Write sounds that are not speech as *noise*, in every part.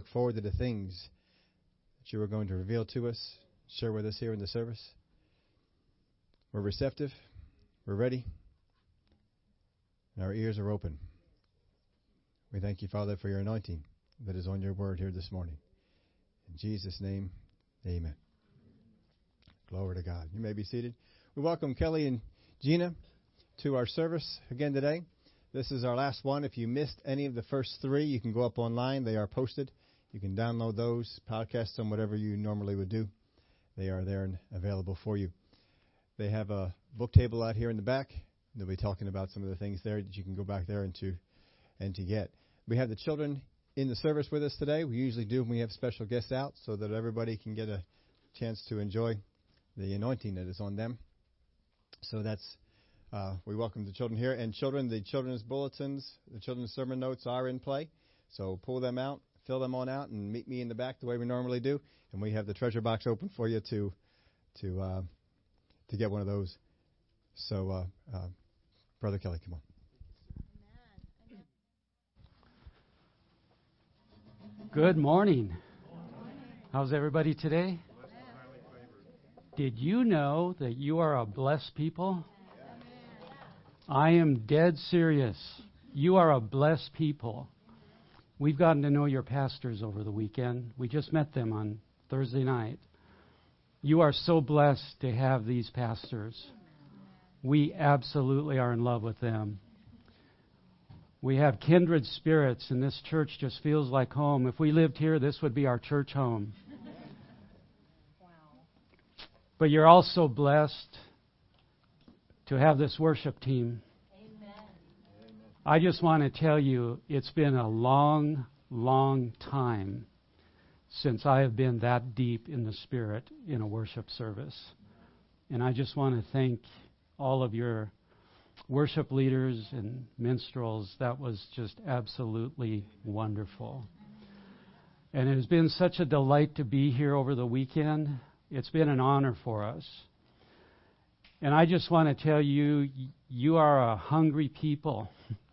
look forward to the things that you are going to reveal to us, share with us here in the service. We're receptive, we're ready, and our ears are open. We thank you, Father, for your anointing that is on your word here this morning. In Jesus' name, amen. Glory to God. You may be seated. We welcome Kelly and Gina to our service again today. This is our last one. If you missed any of the first three, you can go up online. They are posted. You can download those, podcast them, whatever you normally would do. They are there and available for you. They have a book table out here in the back. They'll be talking about some of the things there that you can go back there and to and to get. We have the children in the service with us today. We usually do when we have special guests out so that everybody can get a chance to enjoy the anointing that is on them. So that's uh, we welcome the children here and children. The children's bulletins, the children's sermon notes are in play. So pull them out, fill them on out, and meet me in the back the way we normally do. And we have the treasure box open for you to to uh, to get one of those. So, uh, uh Brother Kelly, come on. Good morning. How's everybody today? Did you know that you are a blessed people? I am dead serious. You are a blessed people. We've gotten to know your pastors over the weekend. We just met them on Thursday night. You are so blessed to have these pastors. We absolutely are in love with them. We have kindred spirits, and this church just feels like home. If we lived here, this would be our church home. But you're also blessed to have this worship team. I just want to tell you, it's been a long, long time since I have been that deep in the Spirit in a worship service. And I just want to thank all of your worship leaders and minstrels. That was just absolutely wonderful. And it has been such a delight to be here over the weekend. It's been an honor for us. And I just want to tell you, you are a hungry people. *laughs*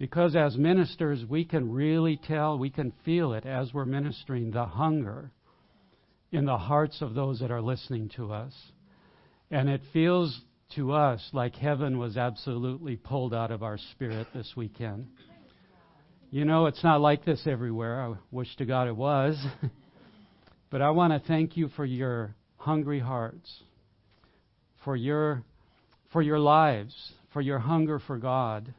because as ministers, we can really tell, we can feel it as we're ministering, the hunger in the hearts of those that are listening to us. And it feels to us like heaven was absolutely pulled out of our spirit this weekend. You know, it's not like this everywhere. I wish to God it was. *laughs* but I want to thank you for your hungry hearts, for your for your lives, for your hunger for God.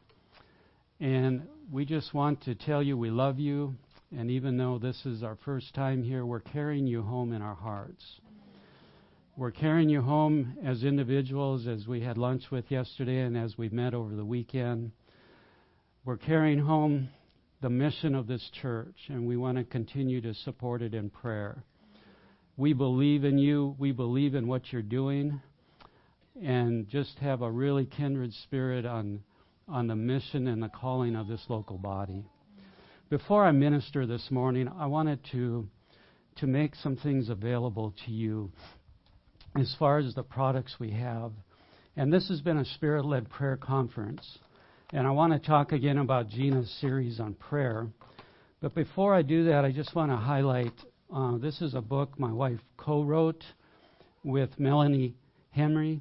And we just want to tell you we love you. And even though this is our first time here, we're carrying you home in our hearts. We're carrying you home as individuals, as we had lunch with yesterday and as we met over the weekend. We're carrying home the mission of this church, and we want to continue to support it in prayer. We believe in you, we believe in what you're doing, and just have a really kindred spirit on, on the mission and the calling of this local body. Before I minister this morning, I wanted to, to make some things available to you as far as the products we have. And this has been a spirit led prayer conference. And I want to talk again about Gina's series on prayer. But before I do that, I just want to highlight uh, this is a book my wife co wrote with Melanie Henry.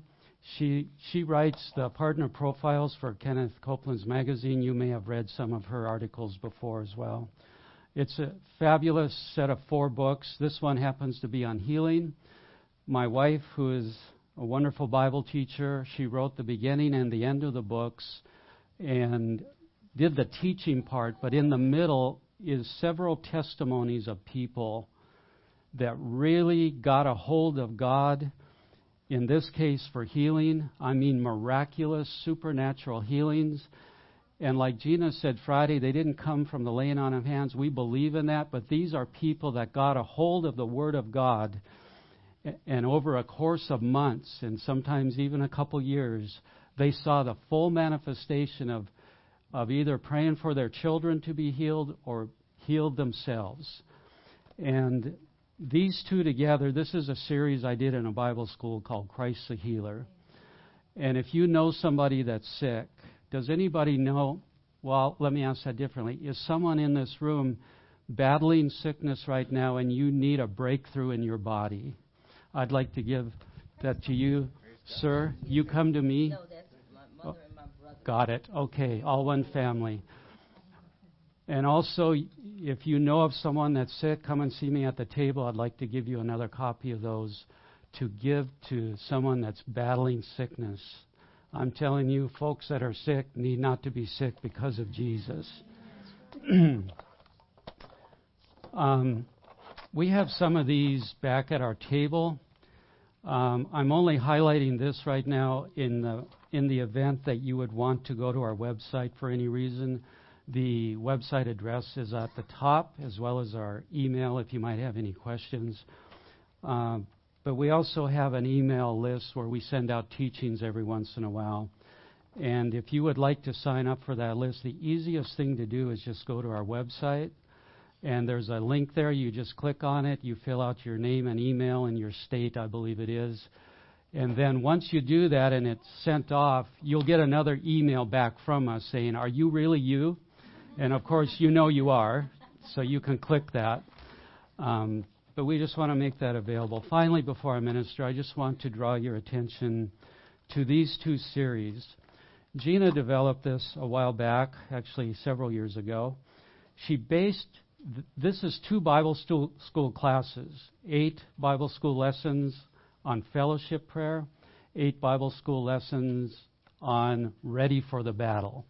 She, she writes the partner profiles for Kenneth Copeland's magazine. You may have read some of her articles before as well. It's a fabulous set of four books. This one happens to be on healing my wife, who is a wonderful Bible teacher, she wrote the beginning and the end of the books and did the teaching part, but in the middle is several testimonies of people that really got a hold of God. In this case, for healing, I mean miraculous, supernatural healings. And like Gina said Friday, they didn't come from the laying on of hands. We believe in that, but these are people that got a hold of the Word of God and over a course of months and sometimes even a couple years, they saw the full manifestation of, of either praying for their children to be healed or healed themselves. And these two together, this is a series I did in a Bible school called Christ the Healer. And if you know somebody that's sick, does anybody know? Well, let me ask that differently. Is someone in this room battling sickness right now and you need a breakthrough in your body, I'd like to give that to you, sir. You come to me. No, that's my mother and my brother. Got it. Okay, all one family. And also, if you know of someone that's sick, come and see me at the table. I'd like to give you another copy of those to give to someone that's battling sickness. I'm telling you, folks that are sick need not to be sick because of Jesus. *clears throat* um, we have some of these back at our table. Um, I'm only highlighting this right now in the in the event that you would want to go to our website for any reason. The website address is at the top, as well as our email if you might have any questions. Um, but we also have an email list where we send out teachings every once in a while. And if you would like to sign up for that list, the easiest thing to do is just go to our website. And there's a link there. You just click on it. You fill out your name and email and your state, I believe it is. And then once you do that and it's sent off, you'll get another email back from us saying, Are you really you? And of course, you know you are, so you can click that. Um, but we just want to make that available. Finally, before I minister, I just want to draw your attention to these two series. Gina developed this a while back, actually several years ago. She based th- this is two Bible stu- school classes, eight Bible school lessons on fellowship prayer, eight Bible school lessons on ready for the battle.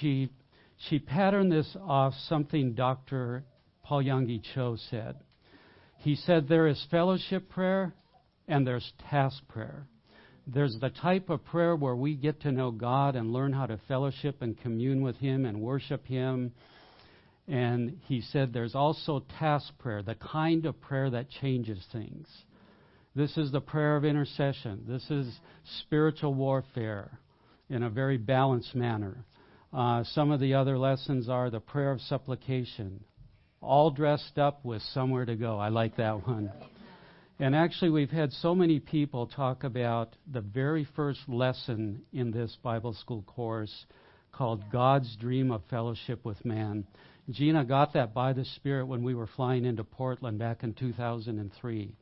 She she patterned this off something Dr. Paul Yonggi Cho said. He said there is fellowship prayer and there's task prayer. There's the type of prayer where we get to know God and learn how to fellowship and commune with Him and worship Him. And he said there's also task prayer, the kind of prayer that changes things. This is the prayer of intercession. This is spiritual warfare in a very balanced manner. Uh, some of the other lessons are the prayer of supplication, all dressed up with somewhere to go. I like that one. And actually, we've had so many people talk about the very first lesson in this Bible school course called God's Dream of Fellowship with Man. Gina got that by the Spirit when we were flying into Portland back in 2003.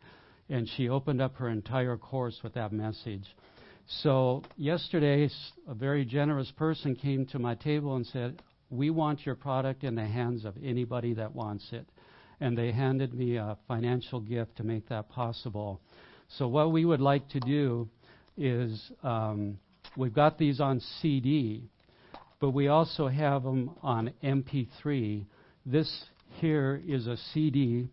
And she opened up her entire course with that message. So, yesterday, a very generous person came to my table and said, We want your product in the hands of anybody that wants it. And they handed me a financial gift to make that possible. So, what we would like to do is um, we've got these on CD, but we also have them on MP3. This here is a CD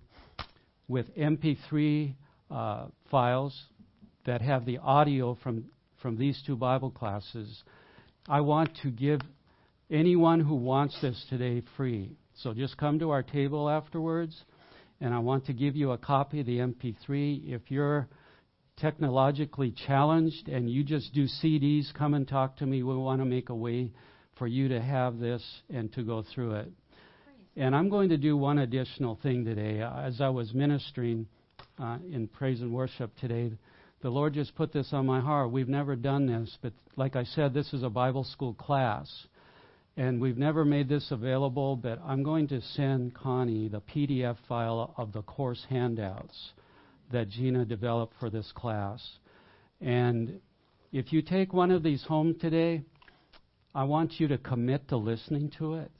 with MP3 uh, files that have the audio from, from these two Bible classes. I want to give anyone who wants this today free. So just come to our table afterwards, and I want to give you a copy of the MP3. If you're technologically challenged and you just do CDs, come and talk to me. We want to make a way for you to have this and to go through it. And I'm going to do one additional thing today. As I was ministering uh, in praise and worship today, the Lord just put this on my heart. We've never done this, but like I said, this is a Bible school class. And we've never made this available, but I'm going to send Connie the PDF file of the course handouts that Gina developed for this class. And if you take one of these home today, I want you to commit to listening to it.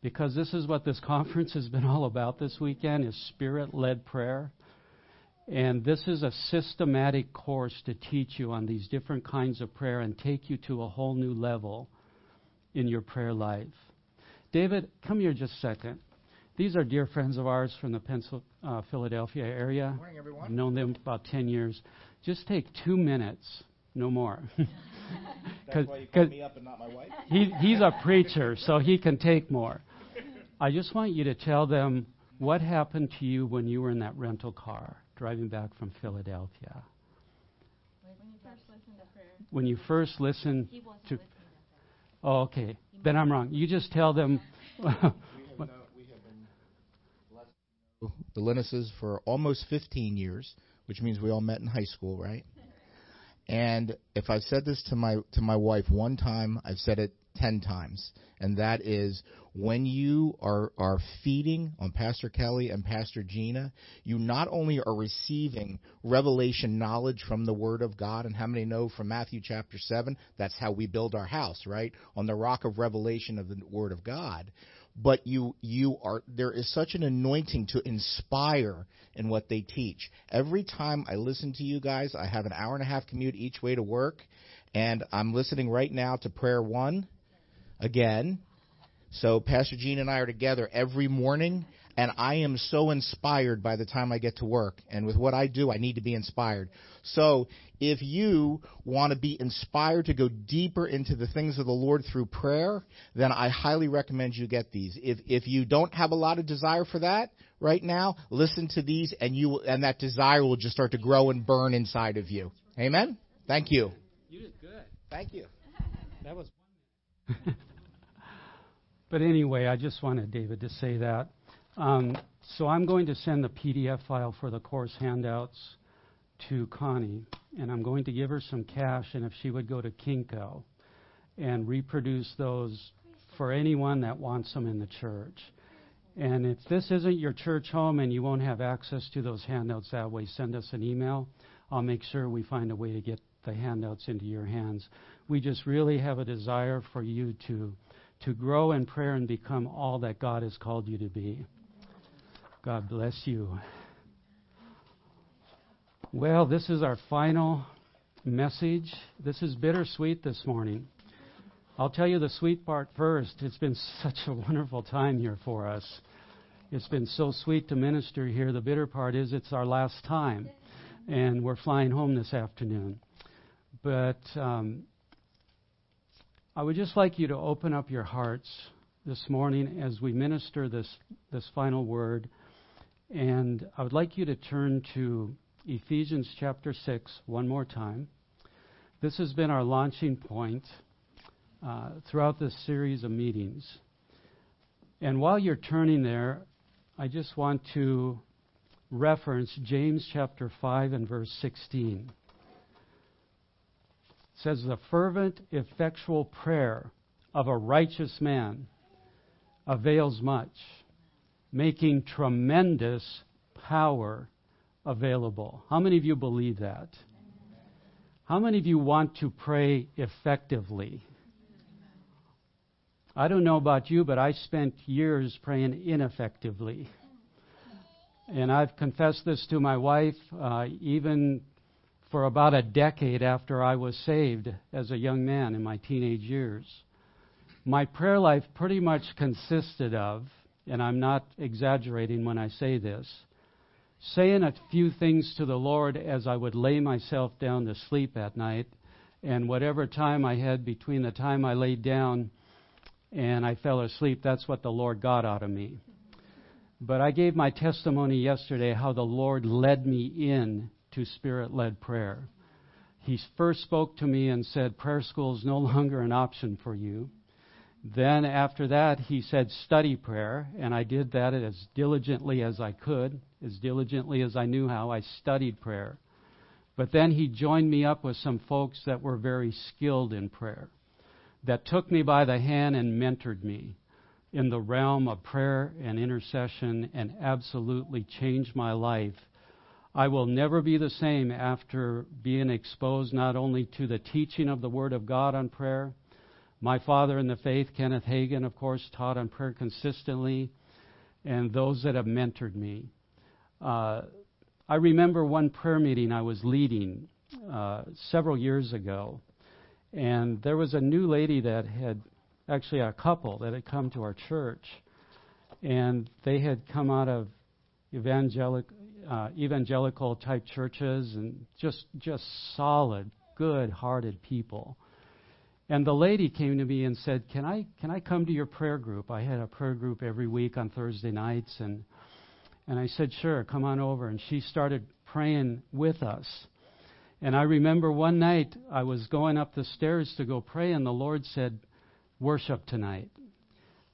Because this is what this *laughs* conference has been all about this weekend is spirit-led prayer. And this is a systematic course to teach you on these different kinds of prayer and take you to a whole new level in your prayer life. David, come here just a second. These are dear friends of ours from the Pencil, uh, Philadelphia area. Good morning, everyone. I've known them about 10 years. Just take two minutes, no more. *laughs* That's why you called me up and not my wife? he, he's a preacher, so he can take more. I just want you to tell them what happened to you when you were in that rental car driving back from Philadelphia. When you first listen to prayer, When you first listened to. Oh, okay. Then I'm wrong. You just tell them. *laughs* We have, no, we have been blessed. The Lynneses for almost 15 years, which means we all met in high school, right? *laughs* And if I've said this to my to my wife one time, I've said it 10 times. And that is when you are, are feeding on Pastor Kelly and Pastor Gina, you not only are receiving revelation knowledge from the Word of God, and how many know from Matthew chapter 7, that's how we build our house, right? On the rock of revelation of the Word of God. But you, you are, there is such an anointing to inspire in what they teach. Every time I listen to you guys, I have an hour and a half commute each way to work, and I'm listening right now to prayer one again. So Pastor Gene and I are together every morning, and I am so inspired by the time I get to work. And with what I do, I need to be inspired. So if you want to be inspired to go deeper into the things of the Lord through prayer, then I highly recommend you get these. If if you don't have a lot of desire for that right now, listen to these, and you and that desire will just start to grow and burn inside of you. Amen. Thank you. You did good. Thank you. That was. *laughs* but anyway, I just wanted David to say that. Um, so I'm going to send the PDF file for the course handouts to Connie, and I'm going to give her some cash, and if she would go to Kinko and reproduce those for anyone that wants them in the church. And if this isn't your church home and you won't have access to those handouts that way, send us an email. I'll make sure we find a way to get the handouts into your hands. We just really have a desire for you to to grow in prayer and become all that God has called you to be. God bless you. Well, this is our final message. This is bittersweet this morning. I'll tell you the sweet part first. It's been *laughs* such a wonderful time here for us. It's been so sweet to minister here. The bitter part is it's our last time, and we're flying home this afternoon. But um, I would just like you to open up your hearts this morning as we minister this, this final word. And I would like you to turn to Ephesians chapter 6 one more time. This has been our launching point uh, throughout this series of meetings. And while you're turning there, I just want to reference James chapter 5 and verse 16 says, The fervent, effectual prayer of a righteous man avails much, making tremendous power available. How many of you believe that? How many of you want to pray effectively? I don't know about you, but I spent years praying ineffectively. And I've confessed this to my wife, uh, even for about a decade after I was saved as a young man in my teenage years. My prayer life pretty much consisted of, and I'm not exaggerating when I say this, saying a few things to the Lord as I would lay myself down to sleep at night, and whatever time I had between the time I laid down and I fell asleep, that's what the Lord got out of me. But I gave my testimony yesterday how the Lord led me in to spirit led prayer. He first spoke to me and said, Prayer school is no *laughs* longer an option for you. Then, after that, he said, Study prayer. And I did that as diligently as I could, as diligently as I knew how. I studied prayer. But then he joined me up with some folks that were very skilled in prayer, that took me by the hand and mentored me in the realm of prayer and intercession and absolutely changed my life I will never be the same after being exposed not only to the teaching of the Word of God on prayer. My father in the faith, Kenneth Hagin, of course, taught on prayer consistently, and those that have mentored me. Uh, I remember one prayer meeting I was leading uh, several years ago, and there was a new lady that had, actually, a couple that had come to our church, and they had come out of evangelic, uh, evangelical type churches and just just solid, good-hearted people. And the lady came to me and said, "Can I can I come to your prayer group? I had a prayer group every week on Thursday nights and and I said, "Sure, come on over." And she started praying with us. And I remember one night I was going up the stairs to go pray and the Lord said, "Worship tonight."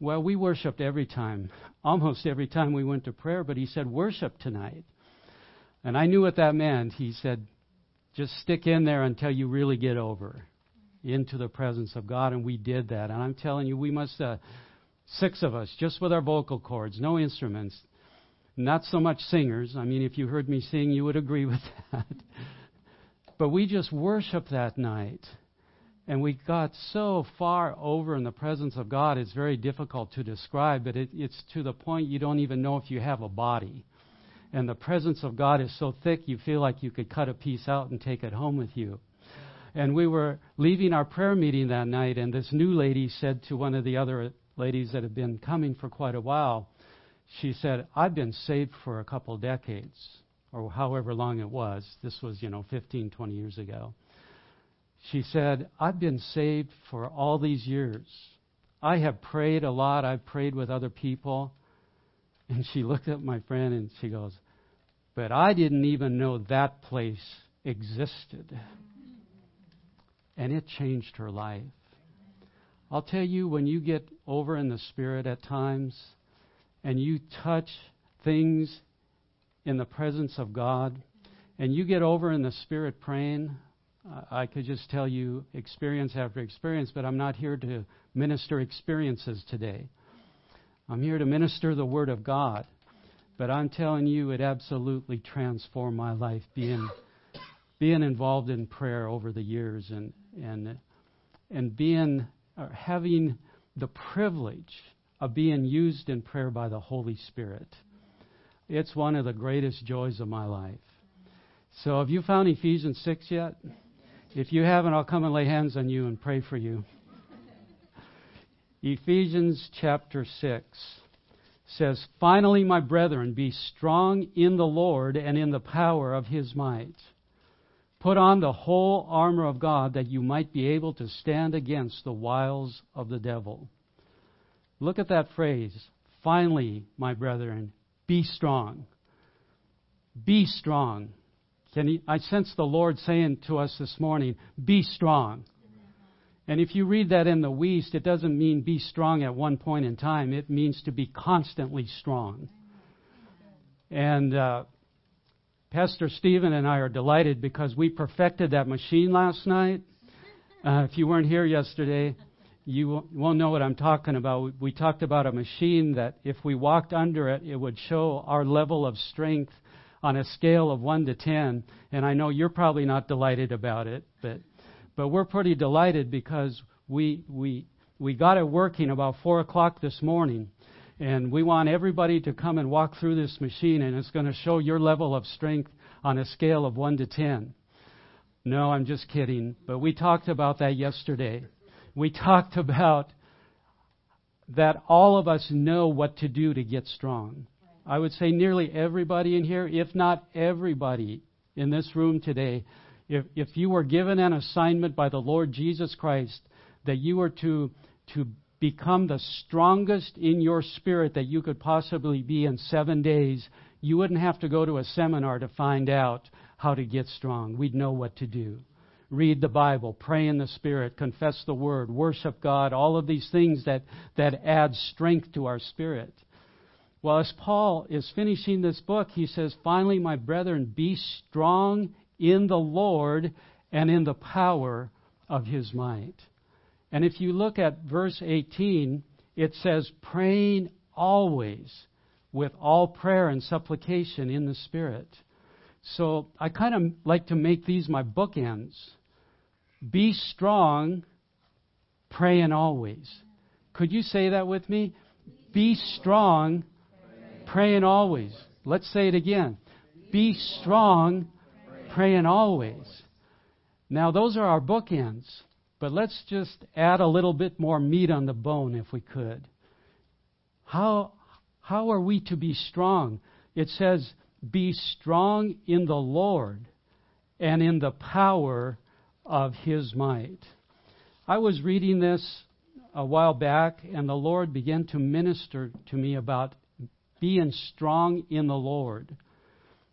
Well, we worshiped every time, *laughs* almost every time we went to prayer, but he said, "Worship tonight." And I knew what that meant. He said, just stick in there until you really get over. into the presence of God, and we did that. And I'm telling you, we must, uh, six of us, just with our vocal cords, no instruments, not so much singers. I mean, if you heard me sing, you would agree *laughs* with that. but we just worshiped that night. And we got so far over in the presence of God, it's very difficult to describe, but it, it's to the point you don't even know if you have a body. And the presence of God is so thick, you feel like you could cut a piece out and take it home with you. And we were leaving our prayer meeting that night, and this new lady said to one of the other ladies that had been coming for quite a while, she said, I've been saved for a couple decades, or however long it was. This was, you know, 15, 20 years ago. She said, I've been saved for all these years. I have prayed a lot. I've prayed with other people. And she looked at my friend and she goes, But I didn't even know that place existed. And it changed her life. I'll tell you, when you get over in the Spirit at times and you touch things in the presence of God and you get over in the Spirit praying, I could just tell you experience after experience, but I'm not here to minister experiences today. I'm here to minister the Word of God. But I'm telling you, it absolutely transformed my life being, being involved in prayer over the years and, and, and being, uh, having the privilege of being used in prayer by the Holy Spirit. It's one of the greatest joys of my life. So, have you found Ephesians 6 yet? If you haven't, I'll come and lay hands on you and pray for you. Ephesians chapter 6 says, Finally, my brethren, be strong in the Lord and in the power of his might. Put on the whole armor of God that you might be able to stand against the wiles of the devil. Look at that phrase. Finally, my brethren, be strong. Be strong. Can he, I sense the Lord saying to us this morning, be strong. And if you read that in the Wuest, it doesn't mean be strong at one point in time. It means to be constantly strong. And uh, Pastor Stephen and I are delighted because we perfected that machine last night. Uh, if you weren't here yesterday, you won't know what I'm talking about. We talked about a machine that if we walked under it, it would show our level of strength on a scale of 1 to 10. And I know you're probably not delighted about it, but but we're pretty delighted because we, we, we got it working about 4 o'clock this morning. And we want everybody to come and walk through this machine, and it's going to show your level of strength on a scale of 1 to 10. No, I'm just kidding. But we talked about that yesterday. We talked about that all of us know what to do to get strong. I would say nearly everybody in here, if not everybody in this room today, if, if you were given an assignment by the Lord Jesus Christ that you were to, to become the strongest in your spirit that you could possibly be in seven days, you wouldn't have to go to a seminar to find out how to get strong. We'd know what to do. Read the Bible, pray in the Spirit, confess the Word, worship God, all of these things that, that add strength to our spirit. Well, as Paul is finishing this book, he says, Finally, my brethren, be strong in the Lord and in the power of his might. And if you look at verse 18, it says, praying always with all prayer and supplication in the Spirit. So I kind of like to make these my bookends. Be strong, praying always. Could you say that with me? Be strong, praying always. Let's say it again. Be strong, praying always. Now, those are our bookends, but let's just add a little bit more meat on the bone if we could. How, how are we to be strong? It says, Be strong in the Lord and in the power of his might. I was reading this a while back, and the Lord began to minister to me about being strong in the Lord.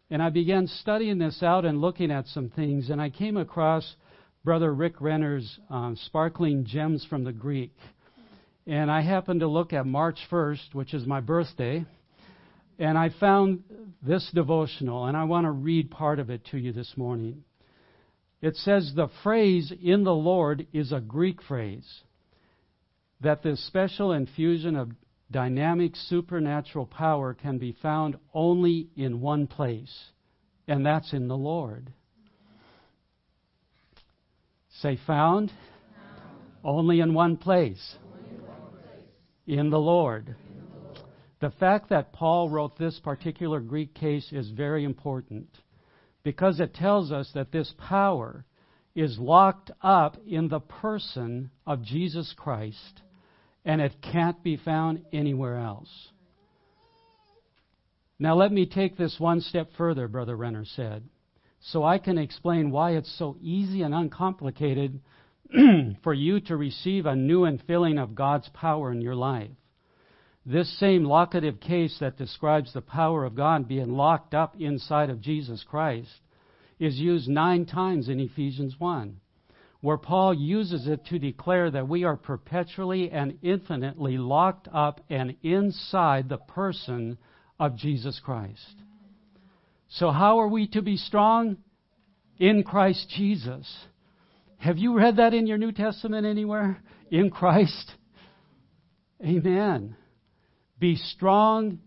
And I began studying this out and looking at some things, and I came across Brother Rick Renner's um, Sparkling Gems from the Greek. And I happened to look at March 1st, which is my birthday, and I found this devotional, and I want to read part of it to you this morning. It says the phrase in the Lord is a Greek phrase. That this special infusion of dynamic supernatural power can be found only in one place, and that's in the Lord. Say, found? Only in one place. In the Lord. The fact that Paul wrote this particular Greek case is very important because it tells us that this power is locked up in the person of Jesus Christ and it can't be found anywhere else. Now, let me take this one step further, Brother Renner said, so I can explain why it's so easy and uncomplicated *clears throat* for you to receive a new infilling of God's power in your life. This same locative case that describes the power of God being locked up inside of Jesus Christ is used nine times in Ephesians 1, where Paul uses it to declare that we are perpetually and infinitely locked up and inside the person of Jesus Christ. So, how are we to be strong? In Christ Jesus. Have you read that in your New Testament anywhere? In Christ? Amen. Be strong.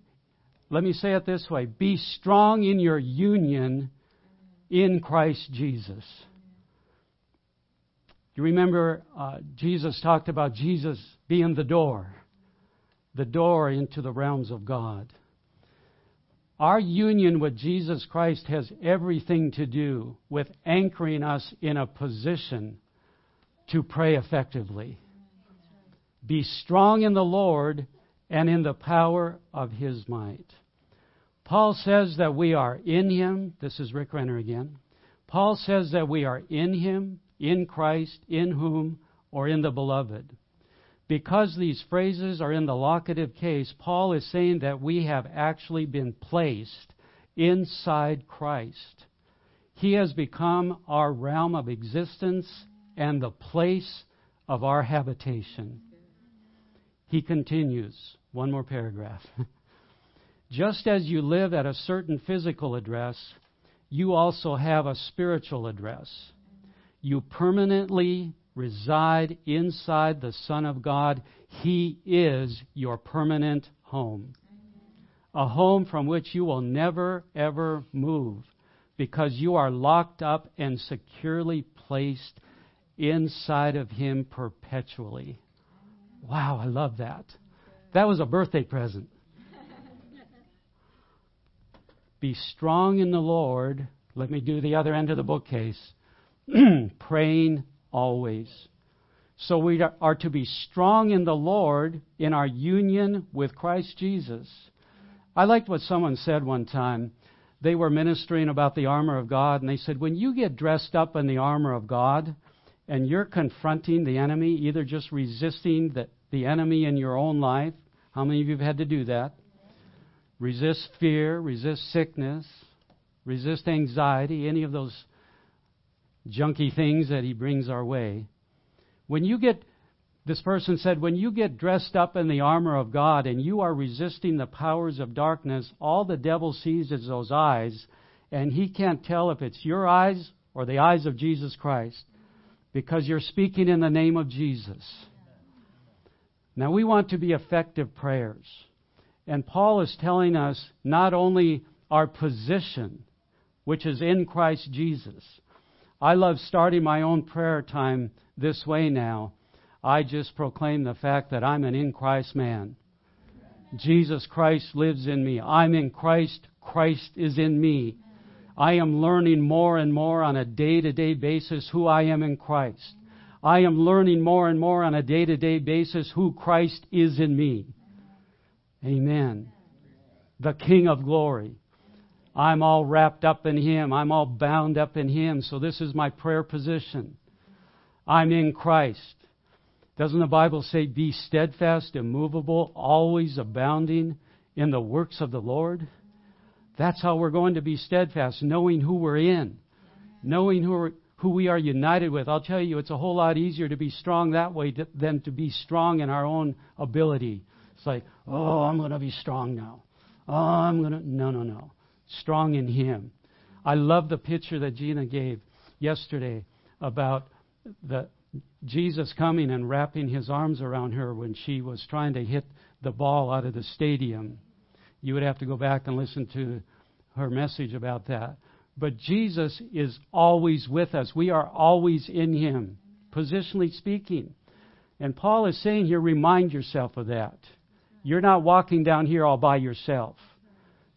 Let me say it this way be strong in your union in Christ Jesus. You remember uh, Jesus talked about Jesus being the door, the door into the realms of God. Our union with Jesus Christ has everything to do with anchoring us in a position to pray effectively. Be strong in the Lord and in the power of his might. Paul says that we are in him. This is Rick Renner again. Paul says that we are in him, in Christ, in whom, or in the beloved. Because these phrases are in the locative case, Paul is saying that we have actually been placed inside Christ. He has become our realm of existence and the place of our habitation. He continues, one more paragraph. *laughs* Just as you live at a certain physical address, you also have a spiritual address. You permanently reside inside the Son of God. He is your permanent home. A home from which you will never, ever move because you are locked up and securely placed inside of Him perpetually. Wow, I love that. That was a birthday present. Be strong in the Lord. Let me do the other end of the bookcase. *clears throat* Praying always. So we are to be strong in the Lord in our union with Christ Jesus. I liked what someone said one time. They were ministering about the armor of God, and they said, when you get dressed up in the armor of God and you're confronting the enemy, either just resisting the, the enemy in your own life, how many of you have had to do that? Resist fear, resist sickness, resist anxiety, any of those junky things that he brings our way. When you get, this person said, when you get dressed up in the armor of God and you are resisting the powers of darkness, all the devil sees is those eyes, and he can't tell if it's your eyes or the eyes of Jesus Christ because you're speaking in the name of Jesus. Now, we want to be effective prayers. And Paul is telling us not only our position, which is in Christ Jesus. I love starting my own prayer time this way now. I just proclaim the fact that I'm an in Christ man. Jesus Christ lives in me. I'm in Christ. Christ is in me. I am learning more and more on a day to day basis who I am in Christ. I am learning more and more on a day to day basis who Christ is in me. Amen. The King of glory. I'm all wrapped up in Him. I'm all bound up in Him. So this is my prayer position. I'm in Christ. Doesn't the Bible say, be steadfast, immovable, always abounding in the works of the Lord? That's how we're going to be steadfast, knowing who we're in, knowing who, who we are united with. I'll tell you, it's a whole lot easier to be strong that way than to be strong in our own ability. It's like, oh, I'm going to be strong now. Oh, I'm going to. No, no, no. Strong in Him. I love the picture that Gina gave. yesterday about the Jesus coming and wrapping his arms around her when she was trying to hit the ball out of the stadium. You would have to go back and listen to her message about that. But Jesus is always with us. We are always in him, positionally speaking. And Paul is saying here, remind yourself of that. You're not walking down here all by yourself.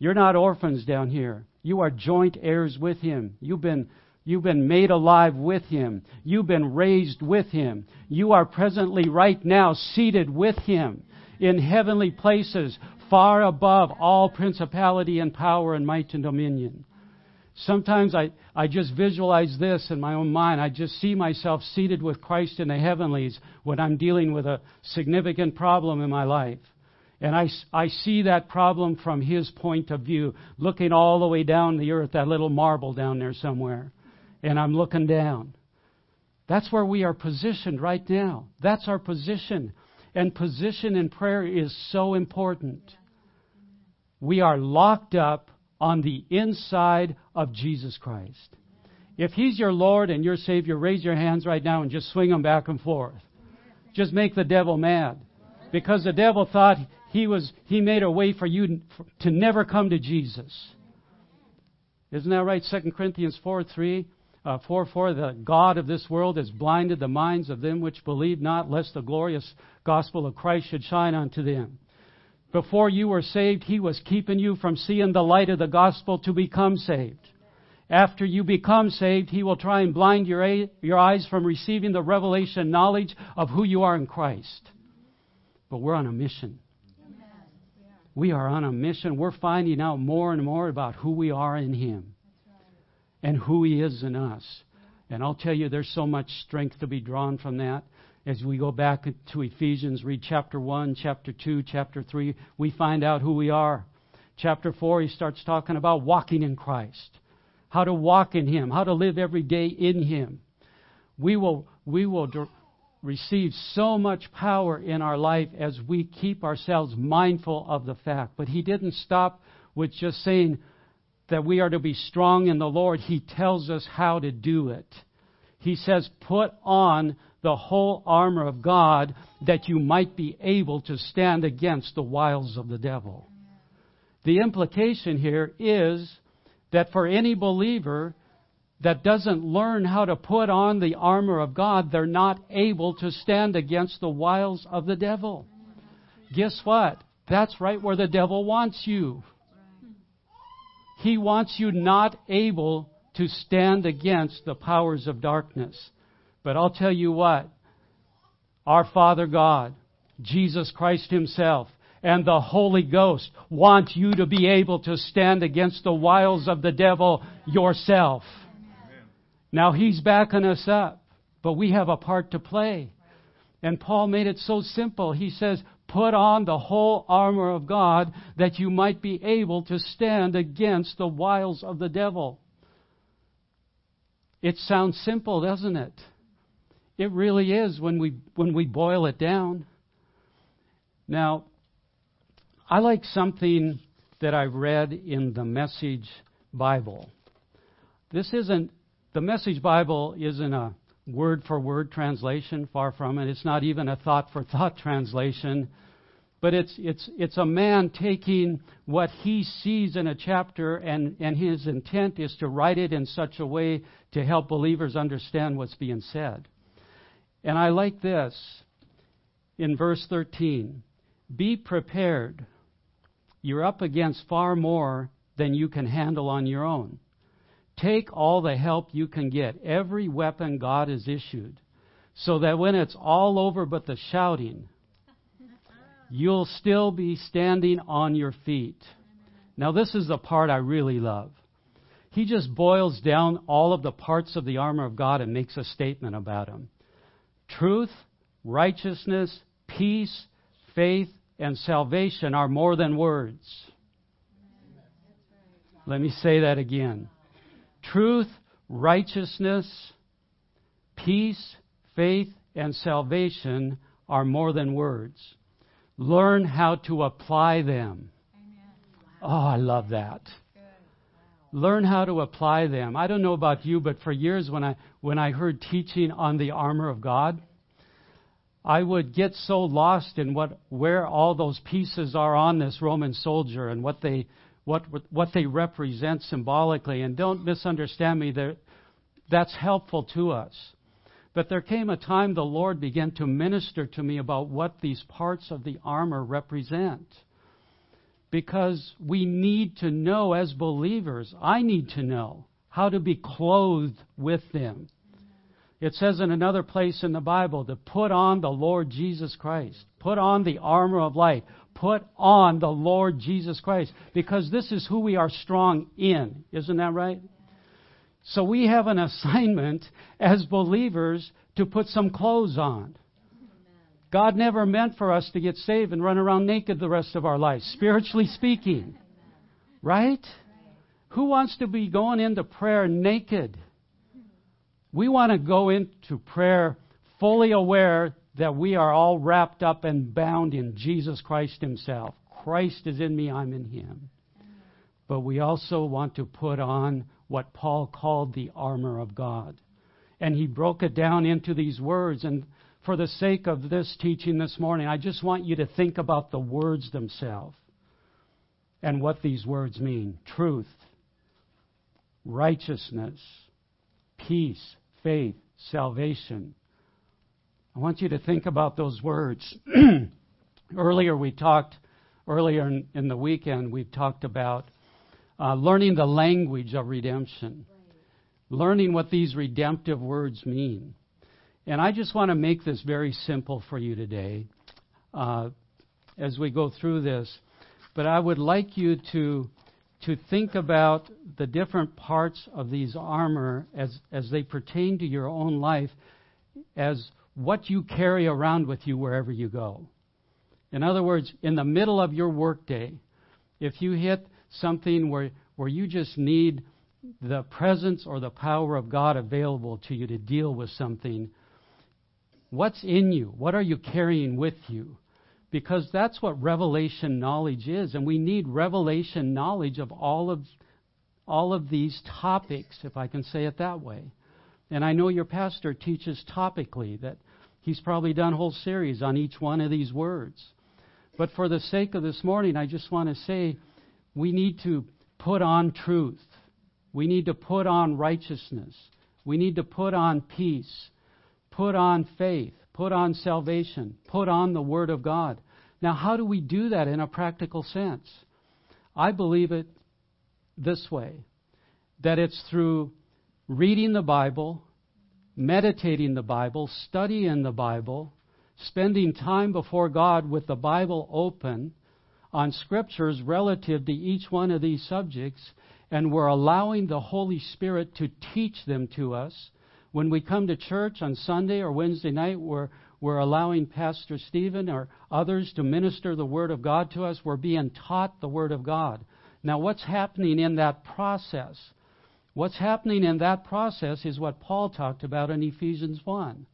You're not orphans down here. You are joint heirs with him. You've been You've been made alive with Him. You've been raised with Him. You are presently, right now, seated with Him in heavenly places, far above all principality and power and might and dominion. Sometimes I, I just visualize this in my own mind. I just see myself seated with Christ in the heavenlies when I'm dealing with a significant problem in my life. And I, I see that problem from His point of view, looking all the way down the earth, that little marble down there somewhere and I'm looking down. That's where we are positioned right now. That's our position. And position in prayer is so important. We are locked up on the inside of Jesus Christ. If He's your Lord and your Savior, raise your hands right now and just swing them back and forth. Just make the devil mad. Because the devil thought he was, he made a way for you to never come to Jesus. Isn't that right? 2 Corinthians 4 3 uh, 4 4 The God of this world has blinded the minds of them which believe not, lest the glorious gospel of Christ should shine unto them. Before you were saved, He was keeping you from seeing the light of the gospel to become saved. After you become saved, He will try and blind your, your eyes from receiving the revelation knowledge of who you are in Christ. But we're on a mission. We are on a mission. We're finding out more and more about who we are in Him and who He is in us. And I'll tell you, there's so much strength to be drawn from that. As we go back to Ephesians, read chapter 1, chapter 2, chapter 3, we find out who we are. Chapter 4, he starts talking about walking in Christ, how to walk in Him, how to live every day in Him. We will, we will receive so much power in our life as we keep ourselves mindful of the fact. But he didn't stop with just saying, that we are to be strong in the Lord, He tells us how to do it. He says, Put on the whole armor of God that you might be able to stand against the wiles of the devil. The implication here is that for any believer that doesn't learn how to put on the armor of God, they're not able to stand against the wiles of the devil. Guess what? That's right where the devil wants you. He wants you not able to stand against the powers of darkness. But I'll tell you what, our Father God, Jesus Christ Himself, and the Holy Ghost want you to be able to stand against the wiles of the devil yourself. Now He's backing us up, but we have a part to play. And Paul made it so simple. He says, Put on the whole armor of God that you might be able to stand against the wiles of the devil. It sounds simple, doesn't it? It really is when we, when we boil it down. Now, I like something that I read in the Message Bible. This isn't, the Message Bible isn't a word for word translation, far from it. It's not even a thought for *laughs* thought translation. But it's, it's, it's a man taking what he sees in a chapter, and, and his intent is to write it in such a way to help believers understand what's being said. And I like this in verse 13 Be prepared. You're up against far more than you can handle on your own. Take all the help you can get, every weapon God has issued, so that when it's all over but the shouting, you'll still be standing on your feet. Now, this is the part I really love. He just boils down all of the parts of the armor of God and makes a statement about them truth, righteousness, peace, faith, and salvation are more than words. Let me say that again. Truth, righteousness, peace, faith, and salvation are more than words. Learn how to apply them. Oh, I love that. Learn how to apply them. I don't know about you, but for years when I when I heard teaching on the armor of God, I would get so lost in what where all those pieces are on this Roman soldier and what they what what they represent symbolically. And don't misunderstand me; that's helpful to us. But there came a time the Lord began to minister to me about what these parts of the armor represent because we need to know as believers, I need to know how to be clothed with them. It says in another place in the Bible to put on the Lord Jesus Christ. Put on the armor of light. Put on the Lord Jesus Christ. Because this is who we are strong in. Isn't that right? So we have an *laughs* assignment as believers to put some clothes on. God never meant for us to get saved and run around naked the rest of our lives, spiritually speaking. Right? Who wants to be going into prayer naked? We want to go into prayer fully aware that we are all wrapped up and bound in Jesus Christ Himself. Christ is in me, I'm in Him. But we also want to put on what Paul called the armor of God. And he broke it down into these words. And for the sake of this teaching this morning, I just want you to think about the words themselves and what these words mean truth, righteousness, peace, faith, salvation. I want you to think about those words. *clears throat* earlier, we talked, earlier in, in, the weekend, we talked about uh, learning the language of redemption, learning what these redemptive words mean. And I just want to make this very simple for you today uh, as we go through this. But I would like you to, to think about the different parts of these armor as, as they pertain to your own life as what you carry around with you wherever you go. In other words, in the middle of your workday, if you hit something where, where you just need the presence or the power of God available to you to deal with something, What's in you? What are you carrying with you? Because that's what revelation knowledge is. And we need revelation knowledge of all of, all of these topics, if I can say it that way. And I know your pastor teaches topically, that he's probably done a whole series on each one of these words. But for the sake of this morning, I just want to say we need to put on truth. We need to put on righteousness. We need to put on peace. Put on faith. Put on salvation. Put on the Word of God. Now, how do we do that in a practical sense? I believe it this way that it's through reading the Bible, meditating the Bible, studying the Bible, spending time before God with the Bible open on scriptures relative to each one of these subjects, and we're allowing the Holy Spirit to teach them to us when we come to church on Sunday or Wednesday night, we're, we're allowing Pastor Stephen or others to minister the Word of God to us. We're being taught the Word of God. Now, what's happening in that process? What's happening in that process is what Paul talked about in Ephesians 1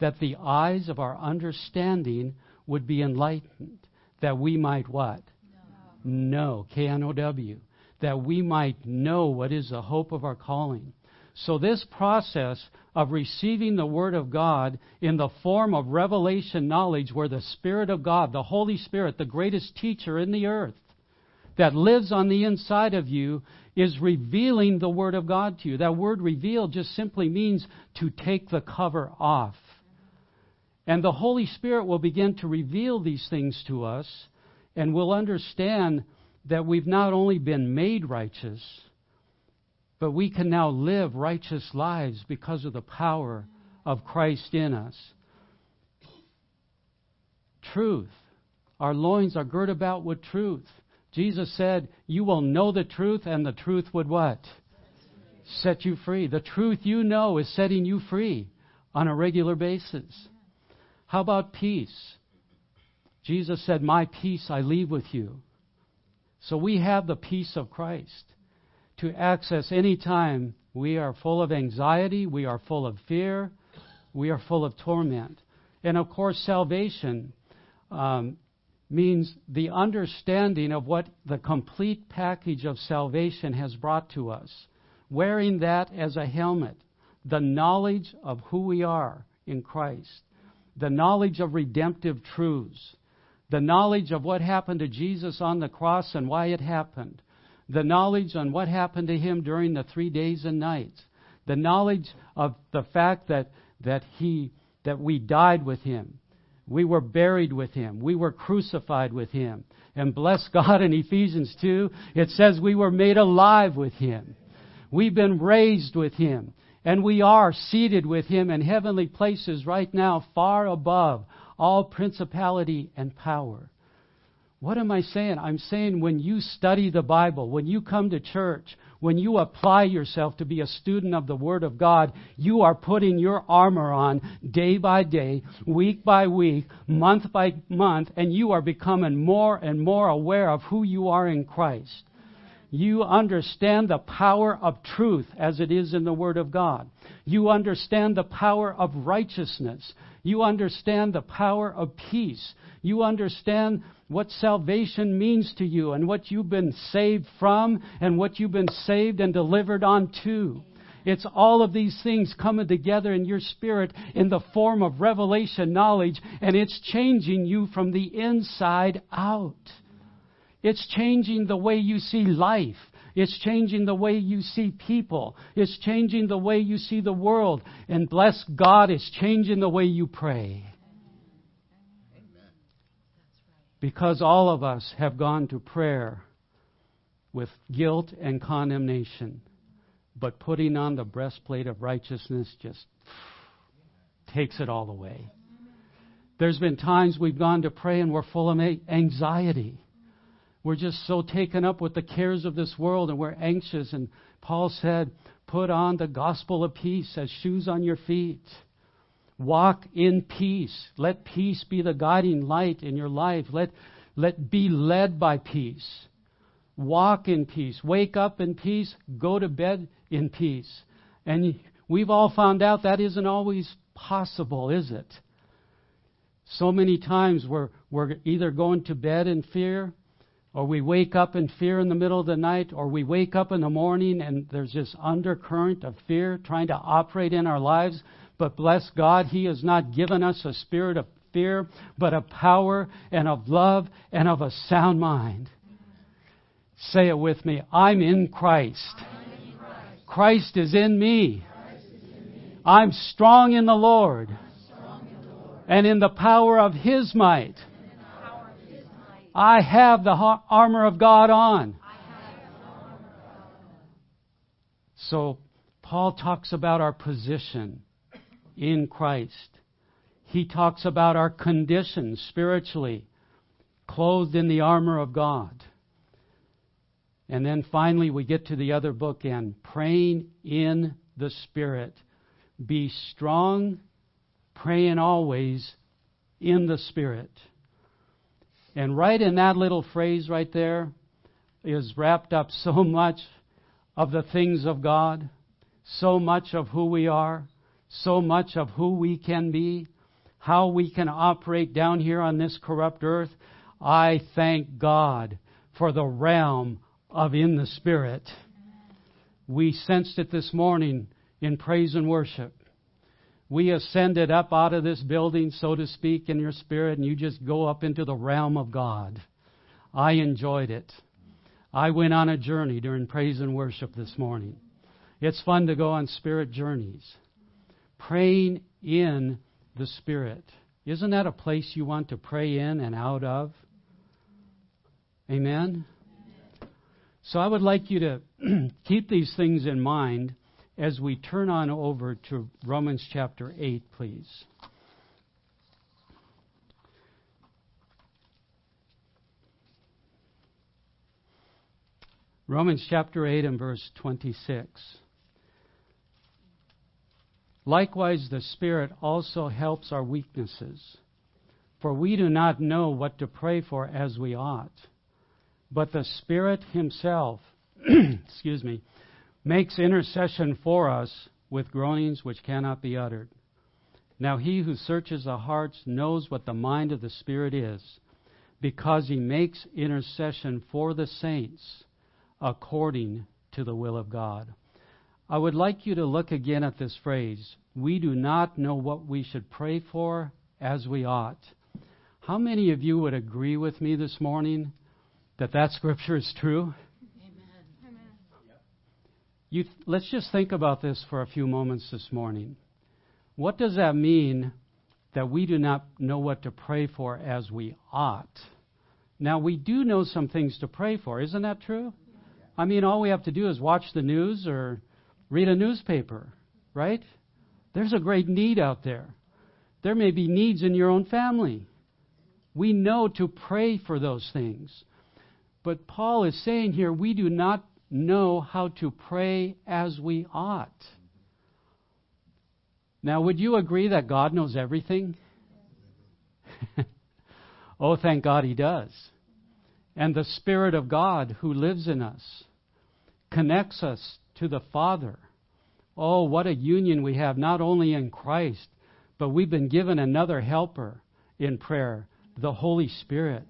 that the eyes of our understanding would be enlightened, that we might what? Know. K N O W. That we might know what is the hope of our calling. So, this process of receiving the Word of God in the form of revelation knowledge, where the Spirit of God, the Holy Spirit, the greatest teacher in the earth, that lives on the inside of you, is revealing the Word of God to you. That word reveal just simply means to take the cover off. And the Holy Spirit will begin to reveal these things to us, and we'll understand that we've not only been made righteous, but we can now live righteous lives because of the power of Christ in us. Truth. Our loins are girt about with truth. Jesus said, You will know the truth, and the truth would what? Set you free. The truth you know is setting you free on a regular basis. How about peace? Jesus said, My peace I leave with you. So we have the peace of Christ to access any time we are full of anxiety, we are full of fear, we are full of torment. And of course, salvation. Um, means the understanding of what the complete package of salvation has brought to us. Wearing that as a helmet, the knowledge of who we are in Christ, the knowledge of redemptive truths, the knowledge of what happened to Jesus on the cross and why it happened, the knowledge on what happened to him during the three days and nights, the knowledge of the fact that, that he that we died with him. We were buried with him. We were crucified with him. And bless God in Ephesians 2, it says we were made alive with him. We've been raised with him. And we are seated with him in heavenly places right now, far above all principality and power. What am I saying? I'm saying when you study the Bible, when you come to church, when you apply yourself to be a student of the Word of God, you are putting your armor on day by day, week by week, month by month, and you are becoming more and more aware of who you are in Christ. You understand the power of truth as it is in the Word of God. You understand the power of righteousness. You understand the power of peace. You understand what salvation means to you and what you've been saved from and what you've been saved and delivered onto. It's all of these things coming together in your spirit in the form of revelation knowledge, and it's changing you from the inside out. It's changing the way you see life. It's changing the way you see people. It's changing the way you see the world. And bless God, it's changing the way you pray. Because all of us have gone to prayer with guilt and condemnation. But putting on the breastplate of righteousness just takes it all away. There's been times we've gone to pray and we're full of anxiety. We're just so taken up with the cares of this world and we're anxious. And Paul said, Put on the gospel of peace as shoes on your feet. Walk in peace. Let peace be the guiding light in your life. Let, let be led by peace. Walk in peace. Wake up in peace. Go to bed in peace. And we've all found out that isn't always possible, is it? So many times we're, we're either going to bed in fear or we wake up in fear in the middle of the night, or we wake up in the morning and there's this undercurrent of fear trying to operate in our lives. But bless God, He has not given us a spirit of fear, but of power and of love and of a sound mind. Say it with me I'm in Christ. Christ. is in me. I'm strong in the Lord. And in the power of His might. I have the armor of God on. So, Paul talks about our position in Christ. He talks about our condition spiritually, clothed in the armor of God. And then finally, we get to the other bookend praying in the Spirit. Be strong, praying always in the Spirit. And right in that little phrase right there is wrapped up so *laughs* much of the things of God, so much of who we are, so much of who we can be, how we can operate down here on this corrupt earth. I thank God for the realm of in the Spirit. We sensed it this morning in praise and worship we ascended up out of this building, so to speak, in your spirit, and you just go up into the realm of God. I enjoyed it. I went on a journey during praise and worship this morning. It's fun to go on spirit journeys. Praying in the Spirit. Isn't that a place you want to pray in and out of? Amen? So I would like you to *clears throat* keep these things in mind as we turn on over to Romans chapter 8, please. Romans chapter 8 and verse 26. Likewise, the Spirit also helps our weaknesses, for we do not know what to pray for as we ought. But the Spirit Himself, *clears throat* excuse me, makes intercession for us with groanings which cannot be uttered. Now he who searches the hearts knows what the mind of the Spirit is, because he makes intercession for the saints according to the will of God. I would like you to look again at this phrase. We do not know what we should pray for as we ought. How many of you would agree with me this morning that that scripture is true? You, let's just think about this for a few moments this morning. What does that mean that we do not know what to pray for as we ought? Now, we do know some things to pray for. Isn't that true? I mean, all we have to do is watch the news or read a newspaper, right? There's a great need out there. There may be needs in your own family. We know to pray for those things. But Paul is saying here we do not know how to pray as we ought. Now, would you agree that God knows everything? *laughs* oh, thank God He does. And the Spirit of God who lives in us connects us to the Father. Oh, what a union we have, not only in Christ, but we've been given another helper in prayer, the Holy Spirit.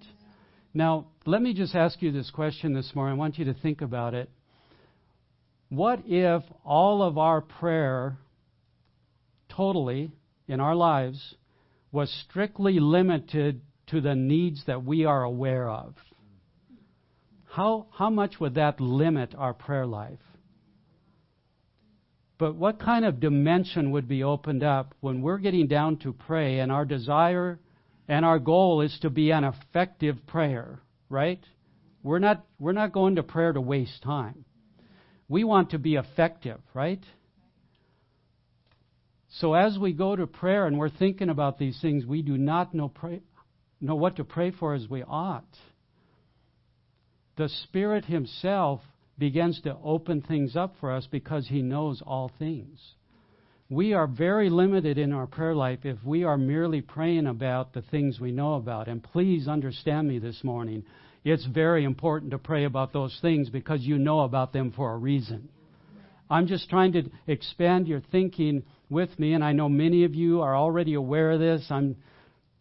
Now, let me just ask you this question this morning. I want you to think about it. What if all of our prayer, totally, in our lives, was strictly limited to the needs that we are aware of? How, how much would that limit our prayer life? But what kind of dimension would be opened up when we're getting down to pray and our desire and our goal is to be an effective prayer, right? We're not, we're not going to prayer to waste time. We want to be effective, right? So as we go to prayer and we're thinking about these things, we do not know, pray, know what to pray for as we ought. The Spirit Himself begins to open things up for us because He knows all things. We are very limited in our prayer life if we are merely praying about the things we know about. And please understand me this morning. It's very important to pray about those things because you know about them for a reason. I'm just trying to expand your thinking with me, and I know many of you are already aware of this. I'm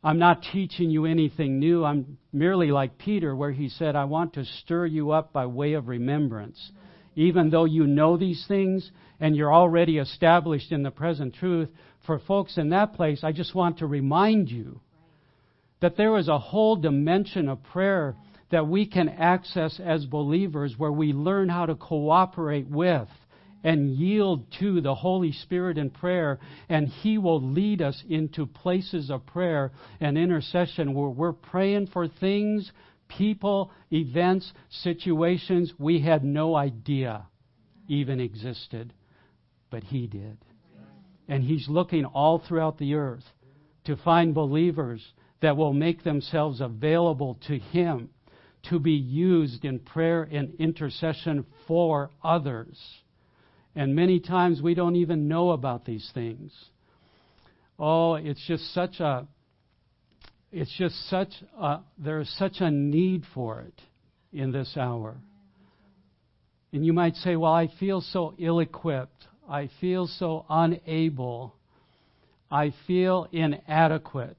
I'm not teaching you anything new. I'm merely like Peter, where he said, I want to stir you up by way of remembrance. Even though you know these things and you're already established in the present truth, for folks in that place, I just want to remind you that there is a whole dimension of prayer that we can access as believers where we learn how to cooperate with and yield to the Holy Spirit in prayer, and He will lead us into places of prayer and intercession where we're praying for things, people, events, situations we had no idea even existed, but He did. And He's looking all throughout the earth to find believers that will make themselves available to Him to be used in prayer and intercession for others. And many times we don't even know about these things. Oh, it's just such a it's just such a there's such a need for it in this hour. And you might say, Well, I feel so ill equipped. I feel so unable. I feel inadequate.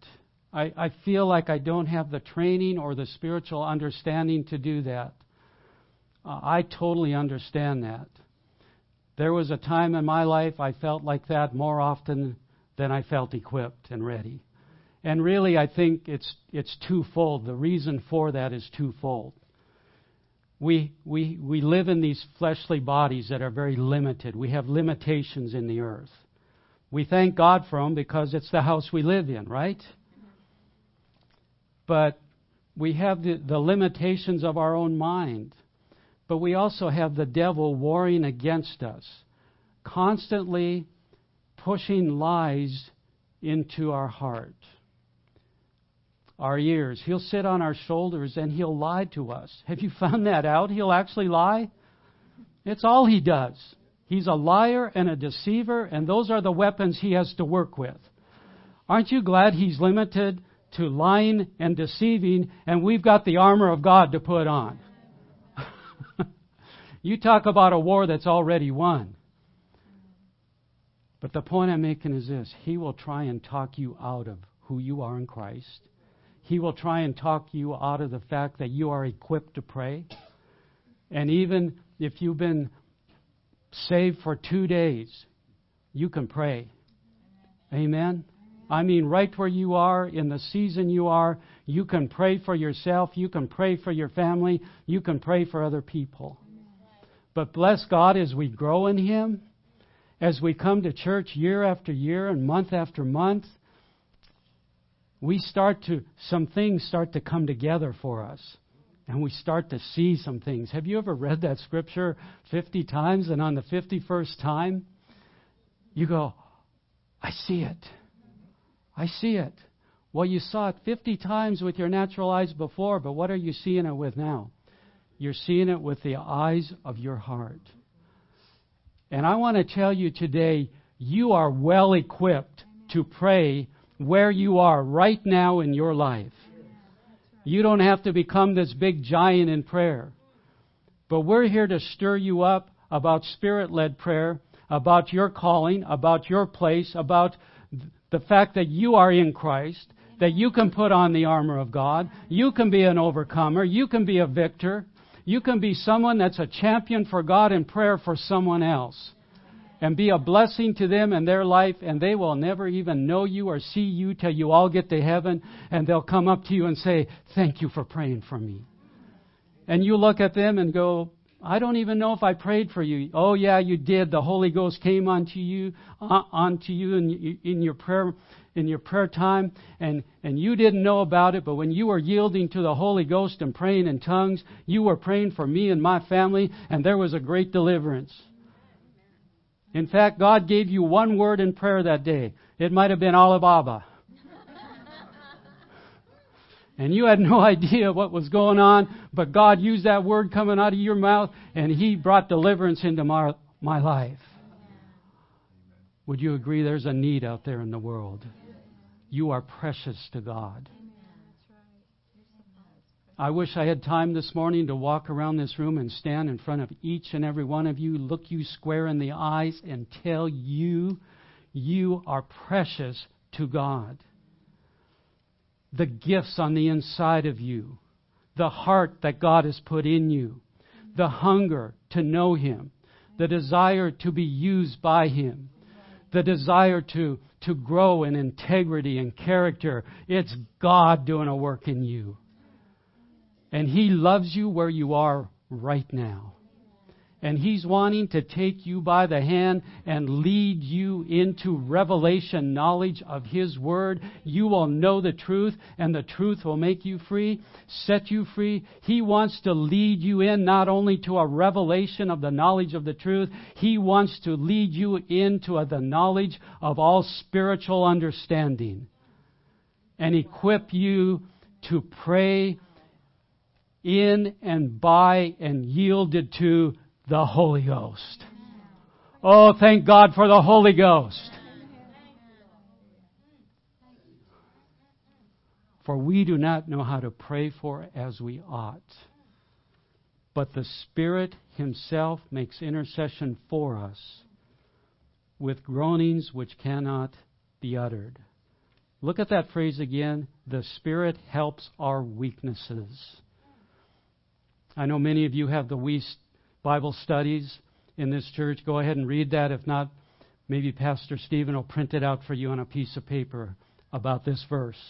I, I feel like I don't have the training or the spiritual understanding to do that. Uh, I totally understand that. There was a time in my life I felt like that more often than I felt equipped and ready. And really, I think it's, it's twofold. The reason for that is twofold. We, we, we live in these fleshly bodies that are very limited. We have limitations in the earth. We thank God for them because it's the house we live in, right? But we have the, the limitations of our own mind. But we also have the devil warring against us, constantly pushing lies into our heart, our ears. He'll sit on our shoulders and he'll lie to us. Have you found that out? He'll actually lie? It's all he does. He's a liar and a deceiver, and those are the weapons he has to work with. Aren't you glad he's limited to lying and deceiving, and we've got the armor of God to put on? *laughs* You talk about a war that's already won. But the point I'm making is this He will try and talk you out of who you are in Christ. He will try and talk you out of the fact that you are equipped to pray. And even if you've been saved for two days, you can pray. Amen. I mean, right where you are, in the season you are, you can pray for yourself, you can pray for your family, you can pray for other people. But bless God as we grow in Him, as we come to church year after year and month after month, we start to, some things start to come together for us. And we start to see some things. Have you ever read that scripture 50 times and on the 51st time, you go, I see it. I see it. Well, you saw it 50 times with your natural eyes before, but what are you seeing it with now? You're seeing it with the eyes of your heart. And I want to tell you today, you are well equipped to pray where you are right now in your life. You don't have to become this big giant in prayer. But we're here to stir you up about spirit led prayer, about your calling, about your place, about the fact that you are in Christ, that you can put on the armor of God, you can be an overcomer, you can be a victor, you can be someone that's a champion for God in prayer for someone else. And be a blessing to them in their life, and they will never even know you or see you till you all get to heaven, and they'll come up to you and say, Thank you for praying for me. And you look at them and go, I don't even know if I prayed for you. Oh yeah, you did. The Holy Ghost came onto you, uh, onto you in, in your prayer, in your prayer time, and and you didn't know about it. But when you were yielding to the Holy Ghost and praying in tongues, you were praying for me and my family, and there was a great deliverance. In fact, God gave you one word in prayer that day. It might have been Alibaba. and you had no *laughs* idea what was going on, but God used that word coming out of your mouth, and He brought deliverance into my, my life. Would you agree there's a need out there in the world? You are precious to God. I wish I had time this morning to walk around this room and stand in front of each and every one of you, look you square in the eyes, and tell you you are precious to God. The gifts on the inside of you, the heart that God has put in you, the hunger to know Him, the desire to be used by Him, the desire to, to grow in integrity and character. It's God doing a work in you. And He loves you where you are right now. And He's wanting to take you by the hand and lead you into revelation knowledge of His Word. You will know the truth, and the truth will make you free, set you free. He wants to lead you in not only to a revelation of the knowledge of the truth, He wants to lead you into a, the knowledge of all spiritual understanding and equip you to pray in and by and yielded to the Holy Ghost. Oh, thank God for the Holy Ghost. For we do not know how to pray for as we ought. But the Spirit Himself makes intercession for us with groanings which cannot be uttered. Look at that phrase again. The Spirit helps our weaknesses. I know many of you have the Weiss Bible studies in this church. Go ahead and read that. If not, maybe Pastor Stephen will print it out for you on a piece of paper about this verse.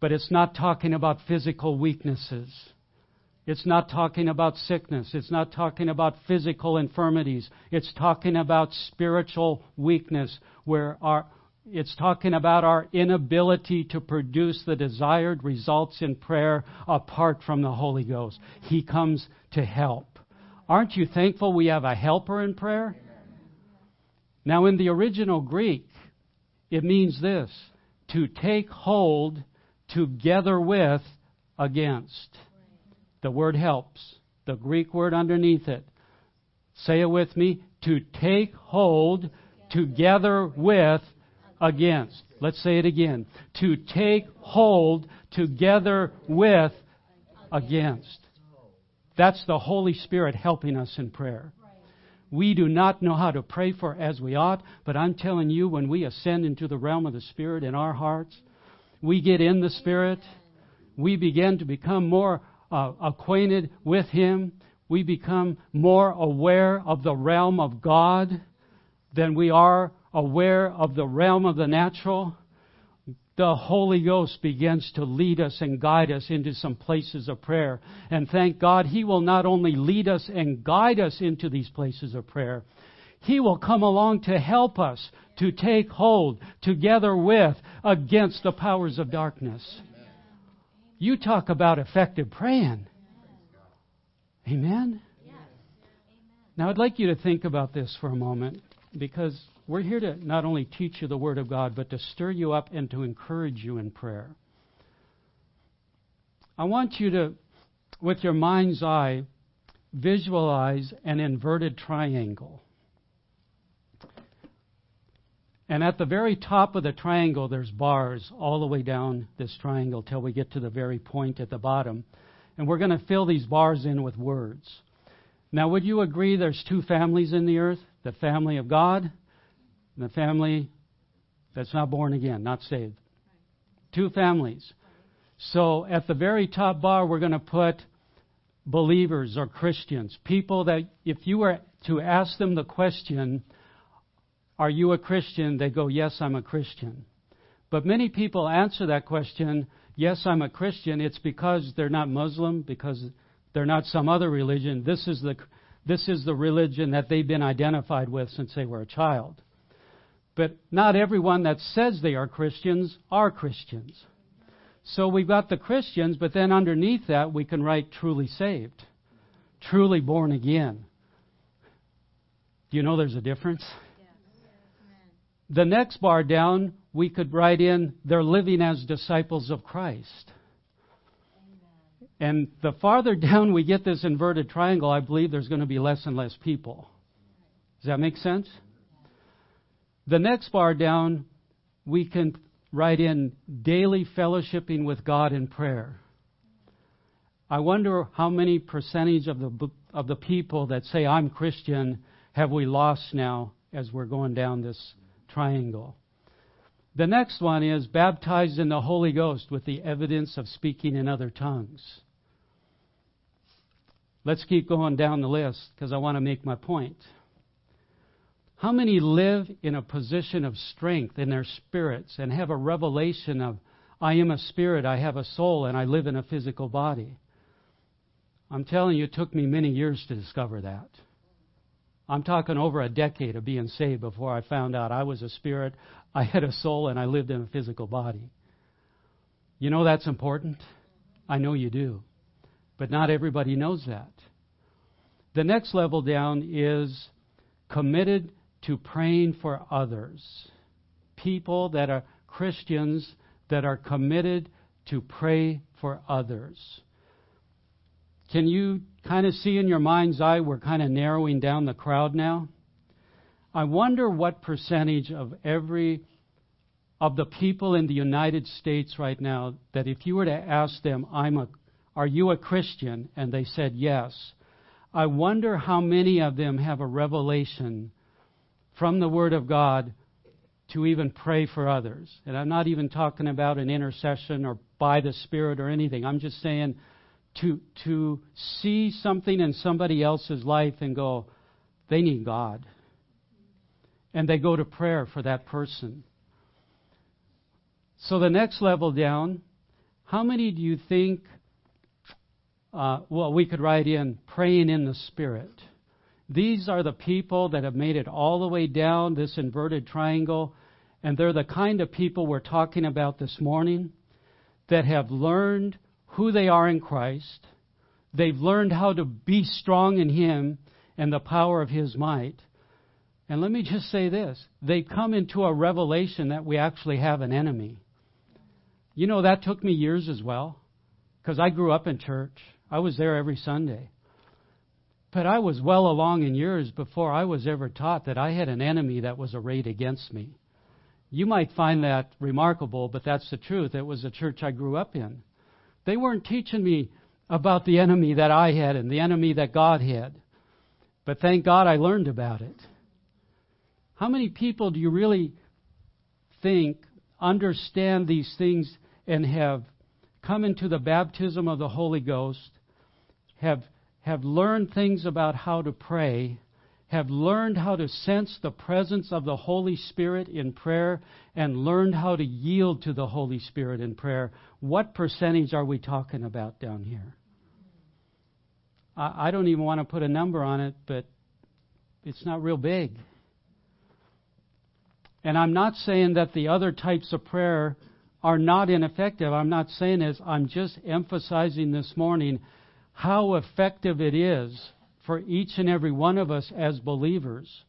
But it's not talking about physical weaknesses. It's not talking about sickness. It's not talking about physical infirmities. It's talking about spiritual weakness where our, it's talking about our inability to produce the desired results in prayer apart from the Holy Ghost. He comes to help. Aren't you thankful we have a helper in prayer? Now, in the original Greek, it means this to take hold together with against. The word helps. The Greek word underneath it. Say it with me. To take hold together with against. Let's say it again. To take hold together with against. That's the Holy Spirit helping us in prayer. We do not know how to pray for as we ought, but I'm telling you, when we ascend into the realm of the Spirit in our hearts, we get in the Spirit, we begin to become more uh, acquainted with Him. We become more aware of the realm of God than we are aware of the realm of the natural. The Holy Ghost begins to lead us and guide us into some places of prayer. And thank God, He will not only lead us and guide us into these places of prayer, He will come along to help us to take hold together with against the powers of darkness. You talk about effective praying. Amen? Now, I'd like you to think about this for a moment because we're here to not only teach you the Word of God, but to stir you up and to encourage you in prayer. I want you to, with your mind's eye, visualize an inverted triangle. And at the very top of the triangle, there's bars all the way down this triangle till we get to the very point at the bottom. And we're going to fill these bars in with words. Now, would you agree there's two families in the earth? The family of God and the family that's not born again, not saved. Two families. So at the very top bar, we're going to put believers or Christians, people that if you were to ask them the question, are you a Christian? They go, Yes, I'm a Christian. But many people answer that question, Yes, I'm a Christian. It's because they're not Muslim, because they're not some other religion. This is the, this is the religion that they've been identified with since they were a child. But not everyone that says they are Christians are Christians. So we've got the Christians, but then underneath that we can write truly saved, truly born again. Do you know there's a difference? The next bar down, we could write in, they're living as disciples of Christ. And the farther *laughs* down we get this inverted triangle, I believe there's going to be less and less people. Does that make sense? The next bar down, we can write in daily fellowshipping with God in prayer. I wonder how many percentage of the of the people that say I'm Christian have we lost now as we're going down this triangle. The next one is baptized in the Holy Ghost with the evidence of speaking in other tongues. Let's keep going down the list because I want to make my point. How many live in a position of strength in their spirits and have a revelation of, I am a spirit, I have a soul, and I live in a physical body? I'm telling you, it took me many years to discover that. I'm talking over a decade of being saved before I found out I was a spirit, I had a soul, and I lived in a physical body. You know that's important? I know you do. But not everybody knows that. The next level down is committed to praying for others. People that are Christians that are committed to pray for others. Can you kind of see in your mind's eye we're kind of narrowing down the crowd now? I wonder what percentage of every of the people in the United States right now that if you were to ask them, I'm a are you a Christian? and they said yes. I wonder how many of them have a revelation from the Word of God to even pray for others. And I'm not even talking about an intercession or by the Spirit or anything. I'm just saying to, to see something in somebody else's life and go, they need God. And they go to prayer for that person. So the next level down, how many do you think, uh, well, we could write in praying in the Spirit? These are the people that have made it all the way down this inverted triangle, and they're the kind of people we're talking about this morning that have learned who they are in Christ. They've learned how to be strong in Him and the power of His might. And let me just say this they come into a revelation that we actually have an enemy. You know, that took me years as well, because I grew up in church. I was there every Sunday. But I was well along in years before I was ever taught that I had an enemy that was arrayed against me. You might find that remarkable, but that's the truth. It was the church I grew up in. They weren't teaching me about the enemy that I had and the enemy that God had. But thank God I learned about it. How many people do you really think understand these things and have come into the baptism of the Holy Ghost, have, have learned things about how to pray, have learned how to sense the presence of the Holy Spirit in prayer, and learned how to yield to the Holy Spirit in prayer, what percentage are we talking about down here? I, I don't even want to put a number on it, but it's not real big. And I'm not saying that the other types of prayer are not ineffective. I'm not saying this. I'm just emphasizing this morning how effective it is for each and every one of us as believers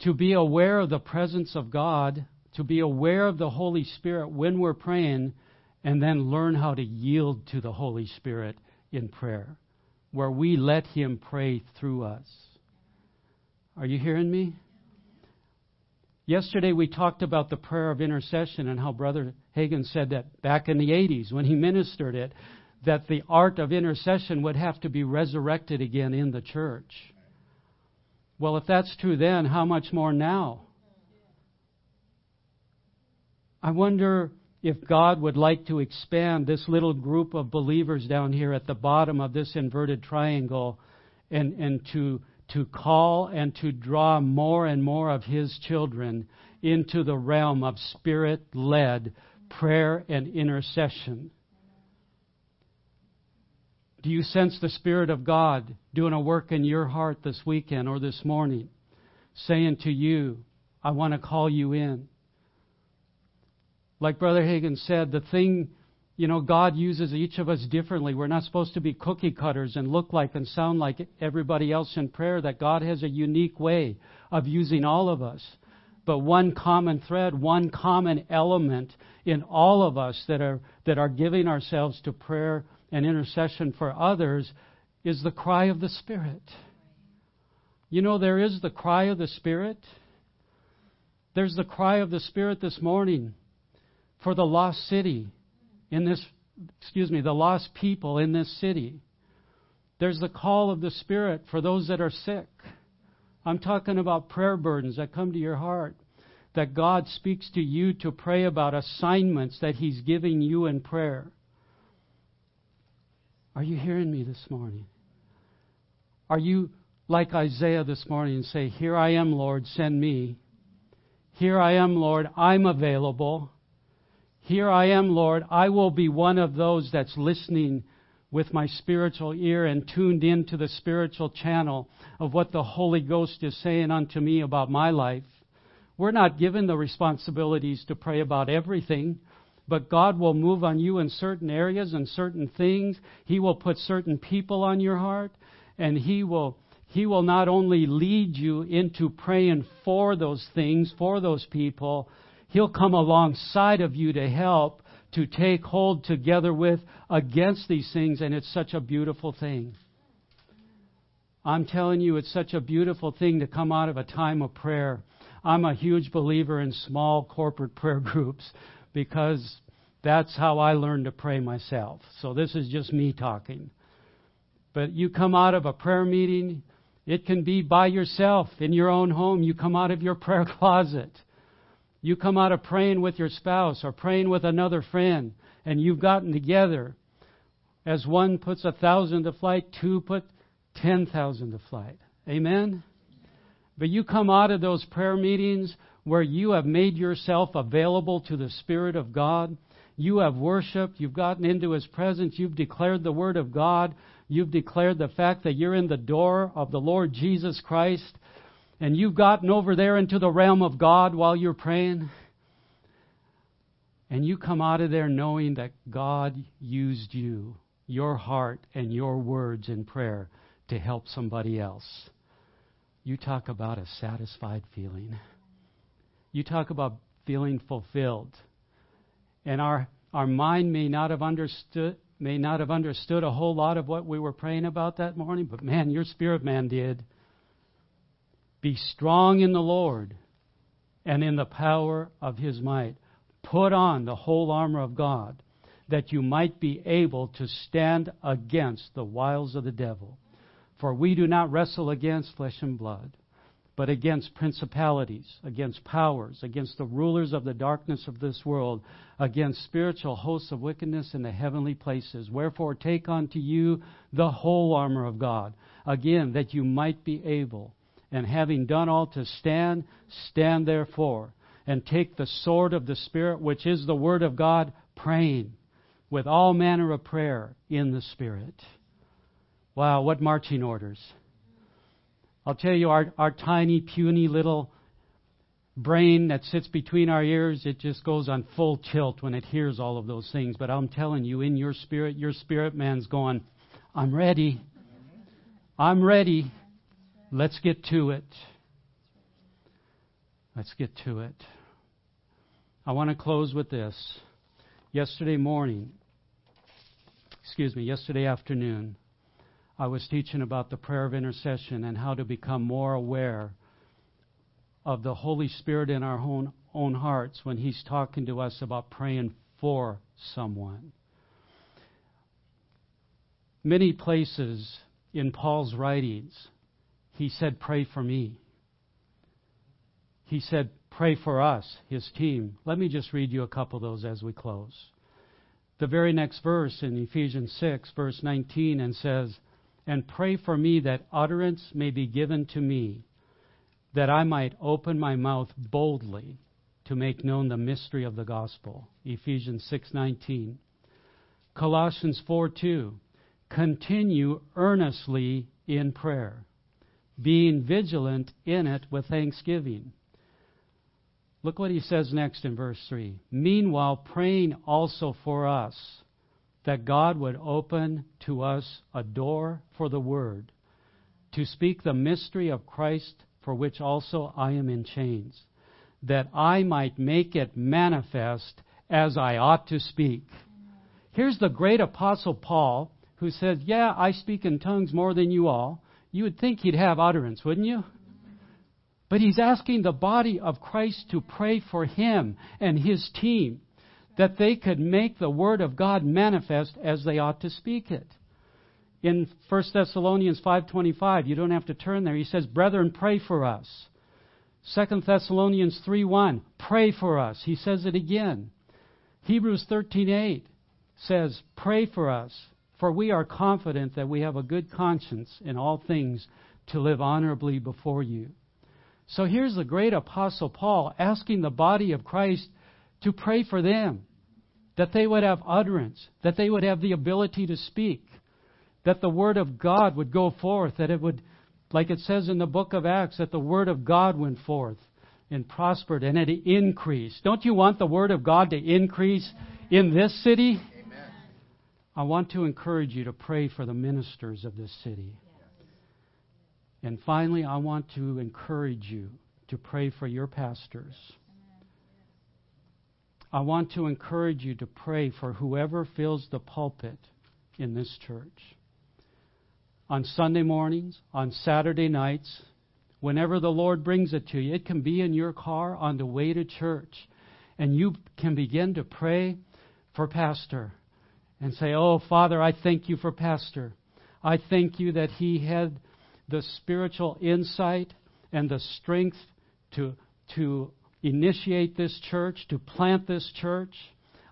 to be aware of the presence of God, to be aware of the Holy Spirit when we're praying, and then learn how to yield to the Holy Spirit in prayer, where we let Him pray through us. Are you hearing me? Yesterday we talked about the prayer of intercession and how Brother Hagin said that back in the 80s when he ministered it, that the art of intercession would have to be resurrected again in the church. Well, if that's true then, how much more now? I wonder if God would like to expand this little group of believers down here at the bottom of this inverted triangle and, and to to call and to draw more and more of His children into the realm of spirit led prayer and intercession. Do you sense the Spirit of God doing a work in your heart this weekend or this morning, saying to you, I want to call you in? Like Brother Hagin said, the thing you know, God uses each of us differently. We're not supposed to be cookie cutters and look like and sound like everybody else in prayer, that God has a unique way of using all of us. But one common thread, one common element in all of us that are, that are giving ourselves to prayer and intercession for others is the cry of the Spirit. You know, there is the cry of the Spirit. There's the cry of the Spirit this morning for the lost city in this, excuse me, the lost people in this city. There's the call of the Spirit for those that are sick. I'm talking about prayer burdens that come to your heart. That God speaks to you to pray about assignments that He's giving you in prayer. Are you hearing me this morning? Are you like Isaiah this morning and say, Here I am, Lord, send me. Here I am, Lord, I'm available. Here I am, Lord. I will be one of those that's listening with my spiritual ear and tuned into the spiritual channel of what the Holy Ghost is saying unto me about my life. We're not given the responsibilities to pray about everything, but God will move on you in certain areas and certain things. He will put certain people on your heart, and He will he will not only lead you into praying for those things, for those people, He'll come alongside of you to help, to take hold together with against these things, and it's such a beautiful thing. I'm telling you, it's such a beautiful thing to come out of a time of prayer. I'm a huge believer in small corporate prayer groups because that's how I learned to pray myself. So this is just me talking. But you come out of a prayer meeting, it can be by yourself in your own home. You come out of your prayer *laughs* closet. You come out of praying with your spouse or praying with another friend, and you've gotten together. As one puts a thousand to flight, two put ten thousand to flight. Amen? But you come out of those prayer meetings where you have made yourself available to the Spirit of God. You have worshiped. You've gotten into His presence. You've declared the Word of God. You've declared the fact that you're in the door of the Lord Jesus Christ and you've gotten over there into the realm of God while you're praying, and you come out of there knowing that God used you, your heart, and your words in prayer to help somebody else. You talk about a satisfied feeling. You talk about feeling fulfilled. And our, our mind may not have understood may not have understood a whole lot of what we were praying about that morning, but man, your spirit man did. Be strong in the Lord and in the power of his might. Put on the whole armor of God that you might be able to stand against the wiles of the devil. For we do not wrestle against flesh and blood, but against principalities, against powers, against the rulers of the darkness of this world, against spiritual hosts of wickedness in the heavenly places. Wherefore, take unto you the whole armor of God, again, that you might be able, and having done all to stand, stand therefore, and take the sword of the Spirit, which is the Word of God, praying with all manner of prayer in the Spirit. Wow, what marching orders! I'll tell you, our, our tiny, puny little brain that sits between our ears, it just goes on full tilt when it hears all of those things. But I'm telling you, in your spirit, your spirit man's going, I'm ready. I'm ready. Let's get to it. Let's get to it. I want to close with this. Yesterday morning, excuse me, yesterday afternoon, I was teaching about the prayer of intercession and how to become more aware of the Holy Spirit in our own, own hearts when He's talking to us about praying for someone. Many places in Paul's writings, he said, Pray for me. He said, Pray for us, his team. Let me just read you a couple of those as we close. The very next verse in Ephesians 6, verse 19, and says, and pray for me that utterance may be given to me, that I might open my mouth boldly to make known the mystery of the gospel. Ephesians 6:19. Colossians 4:2. Continue earnestly in prayer, being vigilant in it with thanksgiving. Look what he says next in verse 3. Meanwhile, praying also for us that God would open to us a door for the Word, to speak the mystery of Christ, for which also I am in chains, that I might make it manifest as I ought to speak. Here's the great apostle Paul, who says, Yeah, I speak in tongues more than you all. You would think he'd have utterance, wouldn't you? But he's asking the body of Christ to pray for him and his team that they could make the Word of God manifest as they ought to speak it. In 1 Thessalonians 5.25, you don't have to turn there, he says, Brethren, pray for us. 2 Thessalonians 3.1, pray for us. He says it again. Hebrews 13.8 says, Pray for us, for we are confident that we have a good conscience in all things to live honorably before you. So here's the great apostle Paul asking the body of Christ to pray for them, that they would have utterance, that they would have the ability to speak, that the Word of God would go forth, that it would, like it says in the book of Acts, that the Word of God went forth and prospered and it increased. Don't you want the Word of God to increase in this city? Amen. I want to encourage you to pray for the ministers of this city. And finally, I want to encourage you to pray for your pastors. I want to encourage you to pray for whoever fills the pulpit in this church. On Sunday mornings, on Saturday nights, whenever the Lord brings it to you, it can be in your car on the way to church. And you can begin to pray for Pastor and say, Oh, Father, I thank you for Pastor. I thank you that he had the spiritual insight and the strength to, to initiate this church, to plant this church.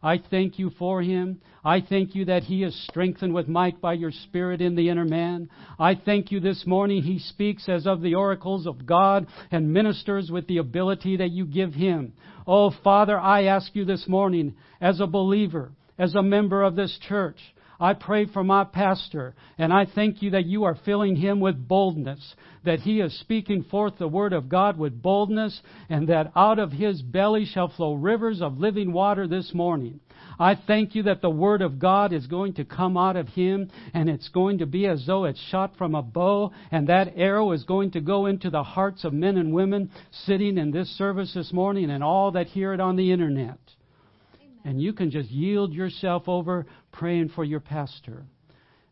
I thank you for him. I thank you that he is strengthened with might by your Spirit in the inner man. I thank you this morning he speaks as of the oracles of God and ministers with the ability that you give him. Oh, Father, I ask you this morning, as a believer, as a member of this church, I pray for my pastor, and I thank you that you are filling him with boldness, that he is speaking forth the word of God with boldness, and that out of his belly shall flow rivers of living water this morning. I thank you that the word of God is going to come out of him, and it's going to be as though it's shot from a bow, and that arrow is going to go into the hearts of men and women sitting in this service this morning and all that hear it on the internet and you can just yield yourself over praying for your pastor.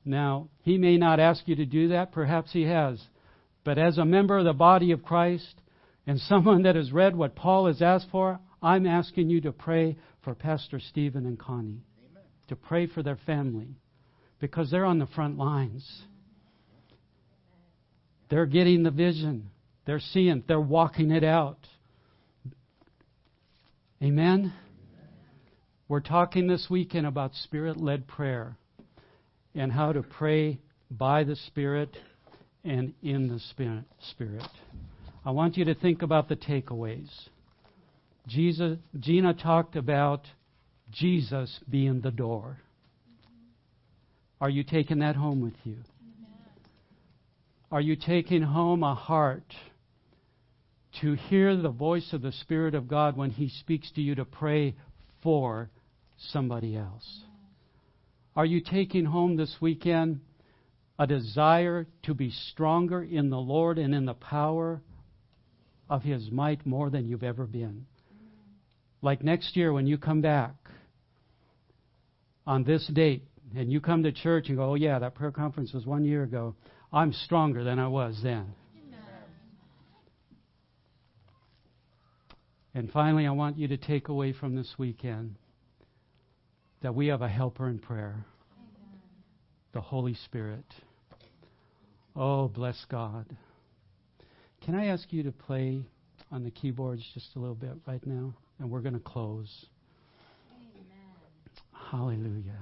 Now, he may not ask you to do that, perhaps he has. But as a member of the body of Christ and *laughs* someone that has read what Paul has asked for, I'm asking you to pray for Pastor Stephen and Connie. Amen. To pray for their family because they're on the front lines. They're getting the vision. They're seeing, they're walking it out. Amen? We're talking this weekend about spirit led prayer and how to pray by the Spirit and in the Spirit. I want you to think about the takeaways. Jesus, Gina talked about Jesus being the door. Are you taking that home with you? Are you taking home a heart to hear the voice of the Spirit of God when He speaks to you to pray for somebody else? Are you taking home this weekend a desire to be stronger in the Lord and in the power of His might more than you've ever been? Like next year when you come back on this date and you come to church and go, oh, yeah, that prayer conference was one year ago. I'm stronger than I was then. And finally, I want you to take away from this weekend that we have a helper in prayer the Holy Spirit. Oh, bless God. Can I ask you to play on the keyboards just a little bit right now? And we're going to close. Amen. Hallelujah.